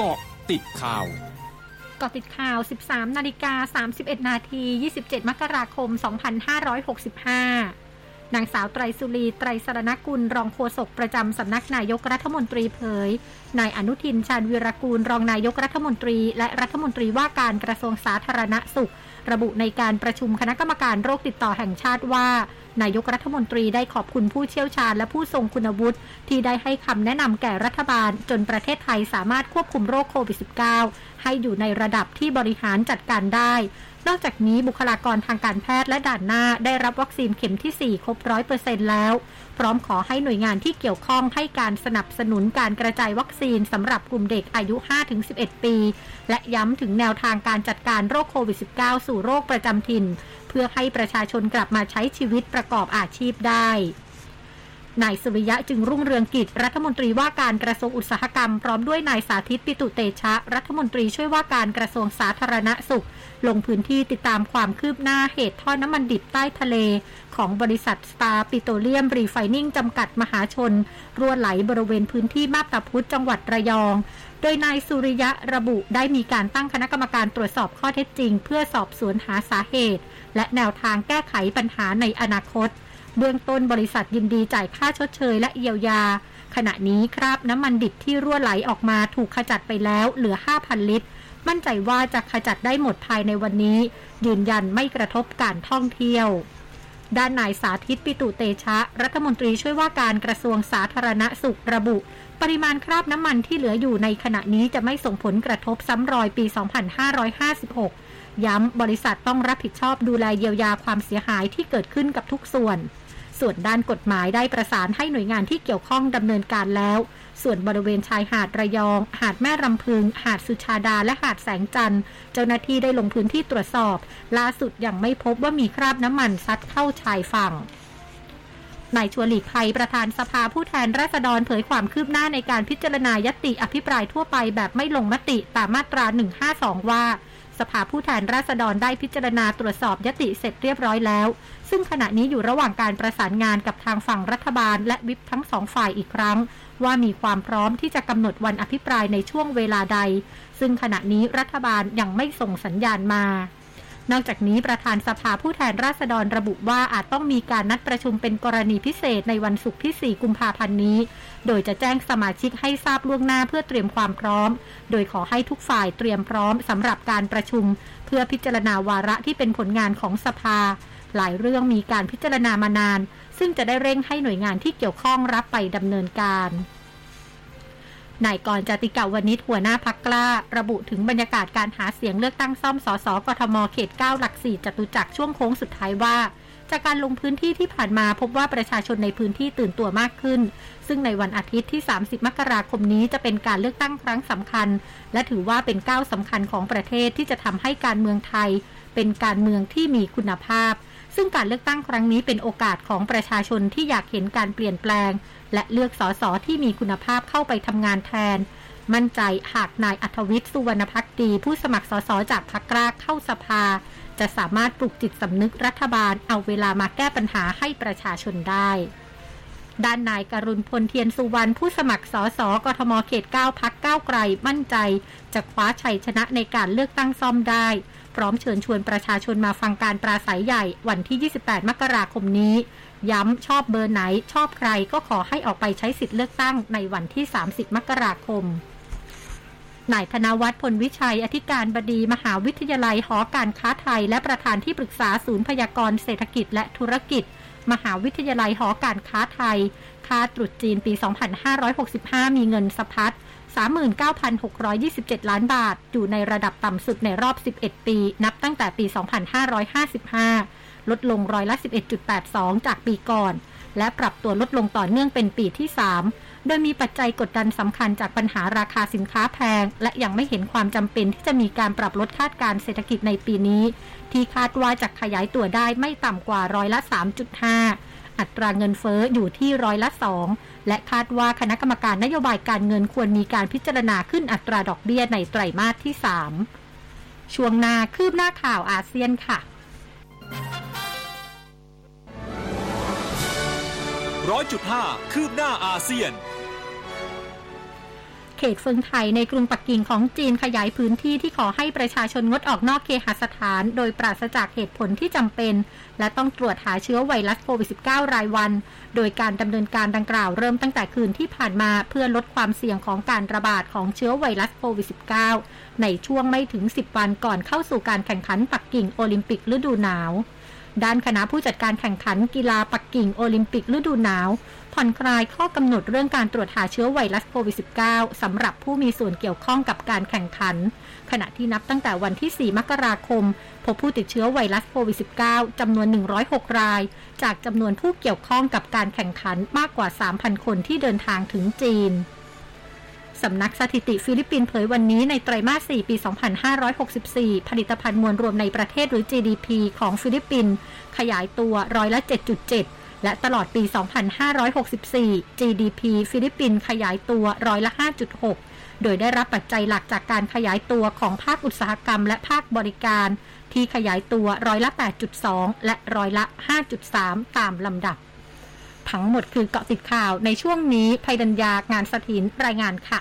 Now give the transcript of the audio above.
เกาะติดข่าวกาะติดข่าว 13 นาฬิกา 31 นาที 27 มกราคม 2565 นางสาวไตรสุรี ไตรสรณกุล รองโฆษกประจำสำนักนายกรัฐมนตรีเผย นายอนุทิน ชาญวีรกูล รองนายกรัฐมนตรี และรัฐมนตรีว่าการกระทรวงสาธารณสุข ระบุในการประชุมคณะกรรมการโรคติดต่อแห่งชาติว่า นายกรัฐมนตรีได้ขอบคุณผู้เชี่ยวชาญและผู้ทรงคุณวุฒิที่ได้ให้คำแนะนำแก่รัฐบาล จนประเทศไทยสามารถควบคุมโรคโควิด -19 ให้อยู่ในระดับที่บริหารจัดการได้ นอกจากนี้บุคลากรทางการแพทย์และด่านหน้าได้รับวัคซีนเข็มที่ 4 ครบร้อยเปอร์เซ็นต์แล้ว พร้อมขอให้หน่วยงานที่เกี่ยวข้องให้การสนับสนุนการกระจายวัคซีนสำหรับกลุ่มเด็กอายุ 5-11 ปี และย้ำถึงแนวทางการจัดการโรคโควิด -19 สู่โรคประจำถิ่น เพื่อให้ประชาชนกลับมาใช้ชีวิตประกอบอาชีพได้ นายสุริยะจึงรุ่งเรืองกิจรัฐมนตรีว่าการกระทรวงอุตสาหกรรม พร้อมด้วยนายสาธิตปิตุเตชะ รัฐมนตรีช่วยว่าการกระทรวงสาธารณสุข ลงพื้นที่ติดตามความคืบหน้าเหตุท่อน้ำมันดิบใต้ทะเล ของบริษัทสตาร์ปิโตรเลียมรีไฟนิ่งจำกัดมหาชน รั่วไหลบริเวณพื้นที่มาบตาพุธจังหวัดระยอง โดยนายสุริยะระบุได้มีการตั้งคณะกรรมการตรวจสอบข้อเท็จจริง เพื่อสอบสวนหาสาเหตุ และแนวทางแก้ไขปัญหาในอนาคต เบื้องต้นบริษัทยินดีจ่ายค่าชดเชยและเยียวยา ขณะนี้คราบน้ำมันดิบที่รั่วไหลออกมาถูกขจัดไปแล้วเหลือ 5,000 ลิตร มั่นใจว่าจะขจัดได้หมดภายในวันนี้ ยืนยันไม่กระทบการท่องเที่ยว ด้านนายสาธิตปิตุเตชะ รัฐมนตรีช่วยว่าการกระทรวงสาธารณสุขระบุ ปริมาณคราบน้ำมันที่เหลืออยู่ในขณะนี้จะไม่ส่งผลกระทบซ้ำรอยปี 2556ย้ำบริษัทต้องรับผิดชอบดูแลเยียวยาความเสียหายที่เกิดขึ้นกับทุกส่วน ส่วนด้านกฎหมายได้ประสานให้หน่วยงานที่เกี่ยวข้องดำเนินการแล้ว ส่วนบริเวณชายหาดระยอง หาดแม่รำพึง หาดสุชาดา และหาดแสงจันทร์เจ้าหน้าที่ได้ลงพื้นที่ตรวจสอบ ล่าสุดยังไม่พบว่ามีคราบน้ำมันซัดเข้าชายฝั่งนายชวนหลีกภัยประธานสภาผู้แทนราษฎรเผยความคืบหน้าในการพิจารณายติอภิปรายทั่วไปแบบไม่ลงมติตามมาตรา 152 ว่า สภาผู้แทนราษฎรได้พิจารณาตรวจสอบยติเสร็จเรียบร้อยแล้ว ซึ่งขณะนี้อยู่ระหว่างการประสานงานกับทางฝั่งรัฐบาล และวิปทั้งสองฝ่ายอีกครั้ง ว่ามีความพร้อมที่จะกำหนดวันอภิปรายในช่วงเวลาใด ซึ่งขณะนี้รัฐบาลยังไม่ส่งสัญญาณมา นอกจากนี้ประธานสภาผู้แทนราษฎรระบุว่าอาจต้องมีการนัดประชุมเป็นกรณีพิเศษในวันศุกร์ที่ 4 กุมภาพันธ์นี้ โดยจะแจ้งสมาชิกให้ทราบล่วงหน้าเพื่อเตรียมความพร้อม โดยขอให้ทุกฝ่ายเตรียมพร้อมสำหรับการประชุม เพื่อพิจารณาวาระที่เป็นผลงานของสภา หลายเรื่องมีการพิจารณามานาน ซึ่งจะได้เร่งให้หน่วยงานที่เกี่ยวข้องรับไปดำเนินการ นายกรจติกาวนิชหัวหน้าพักกล้า ระบุถึงบรรยากาศการหาเสียงเลือกตั้งซ่อมสสกทมเขต 9 หลัก4จตุจักรช่วงโค้งสุดท้ายว่า จากการลงพื้นที่ที่ผ่านมาพบว่าประชาชนในพื้นที่ตื่นตัวมากขึ้น ซึ่งในวันอาทิตย์ที่ 30 มกราคมนี้จะเป็นการเลือกตั้งครั้งสำคัญ และถือว่าเป็นก้าวสำคัญของประเทศที่จะทำให้การเมืองไทย เป็นการเมืองที่มีคุณภาพ ซึ่งการเลือกตั้งครั้งนี้เป็นโอกาสของประชาชนที่อยากเห็นการเปลี่ยนแปลง และเลือกสสที่มีคุณภาพเข้าไปทำงานแทน มั่นใจหากนายอัธวิทย์สุวรรณพักดี ผู้สมัครสสจากพรรคกล้าเข้าสภา จะสามารถปลุกจิตสำนึกรัฐบาลเอาเวลามาแก้ปัญหาให้ประชาชนได้ด้านนายกรุณพลเทียนสุวรรณผู้สมัครสสกทมเขต 9 พักก้าวไกลมั่นใจ จะคว้าชัยชนะในการเลือกตั้งซ่อมได้ ร้อมเชิญชวนประชาชนมาฟังการปราศัยใหญ่วันที่ 28 มกราคมนี้ ย้ำชอบเบอร์ไหนชอบใครก็ขอให้ออกไปใช้สิทธิ์เลือกตั้งในวันที่ 30 มกราคมนายธนวัฒน์พลวิชัย อธิการบดีมหาวิทยาลัยหอการค้าไทย และประธานที่ปรึกษาศูนย์พยากรเศรษฐกิจและธุรกิจ มหาวิทยาลัยหอการค้าไทย ค่าตรุษจีนปี 2565 มีเงินสะพัด 39,627 ล้านบาท อยู่ในระดับต่ำสุดในรอบ 11 ปี นับตั้งแต่ปี 2555 ลดลงร้อยละ 11.82 จากปีก่อน และปรับตัวลดลงต่อเนื่องเป็นปีที่ 3 โดยมีปัจจัยกดดันสำคัญจากปัญหาราคาสินค้าแพง และยังไม่เห็นความจำเป็นที่จะมีการปรับลดคาดการเศรษฐกิจในปีนี้ ที่คาดว่าจะขยายตัวได้ไม่ต่ำกว่าร้อยละ 3.5 อัตราเงินเฟอ้ออยู่ที่ร้อยละ 2 และคาดว่าคณะกรรมการนโยบายการเงินควรมีการพิจารณาขึ้นอัตราดอกเบี้ยในไตรมาสที่ 3 ช่วงหน้าคืบหน้าข่าวอาเซียนค่ะ ร้อยจุดห้าคืบหน้าอาเซียน เขตเฟิงไทยในกรุงปักกิ่งของจีนขยายพื้นที่ที่ขอให้ประชาชนงดออกนอกเคหสถาน โดยปราศจากเหตุผลที่จำเป็น และต้องตรวจหาเชื้อไวรัสโควิด -19 รายวัน โดยการดำเนินการดังกล่าวเริ่มตั้งแต่คืนที่ผ่านมาเพื่อลดความเสี่ยงของการระบาดของเชื้อไวรัสโควิด -19 ในช่วงไม่ถึง 10 วันก่อนเข้าสู่การแข่งขันปักกิ่งโอลิมปิกฤดูหนาว ด้านคณะผู้จัดการแข่งขันกีฬาปักกิ่งโอลิมปิกฤดูหนาว ผ่อนคลายข้อกำหนดเรื่องการตรวจหาเชื้อไวรัสโควิด -19 สำหรับผู้มีส่วนเกี่ยวข้องกับการแข่งขัน ขณะที่นับตั้งแต่วันที่ 4 มกราคม พบผู้ติดเชื้อไวรัสโควิด -19 จำนวน 106 ราย จากจำนวนผู้เกี่ยวข้องกับการแข่งขันมากกว่า 3,000 คนที่เดินทางถึงจีน สำนักสถิติฟิลิปปินส์เผยวันนี้ในไตรมาส 4 ปี 2564 ผลิตภัณฑ์มวลรวมในประเทศหรือ GDP ของฟิลิปปินส์ขยายตัวร้อยละ 7.7 และตลอดปี 2564 GDP ฟิลิปปินส์ขยายตัวร้อยละ 5.6 โดยได้รับปัจจัยหลักจากการขยายตัวของภาคอุตสาหกรรมและภาคบริการ ที่ขยายตัวร้อยละ 8.2 และร้อยละ 5.3 ตามลำดับ ทั้งหมดคือเกาะติดข่าวในช่วงนี้ภัยดัญญางานสถินรายงานค่ะ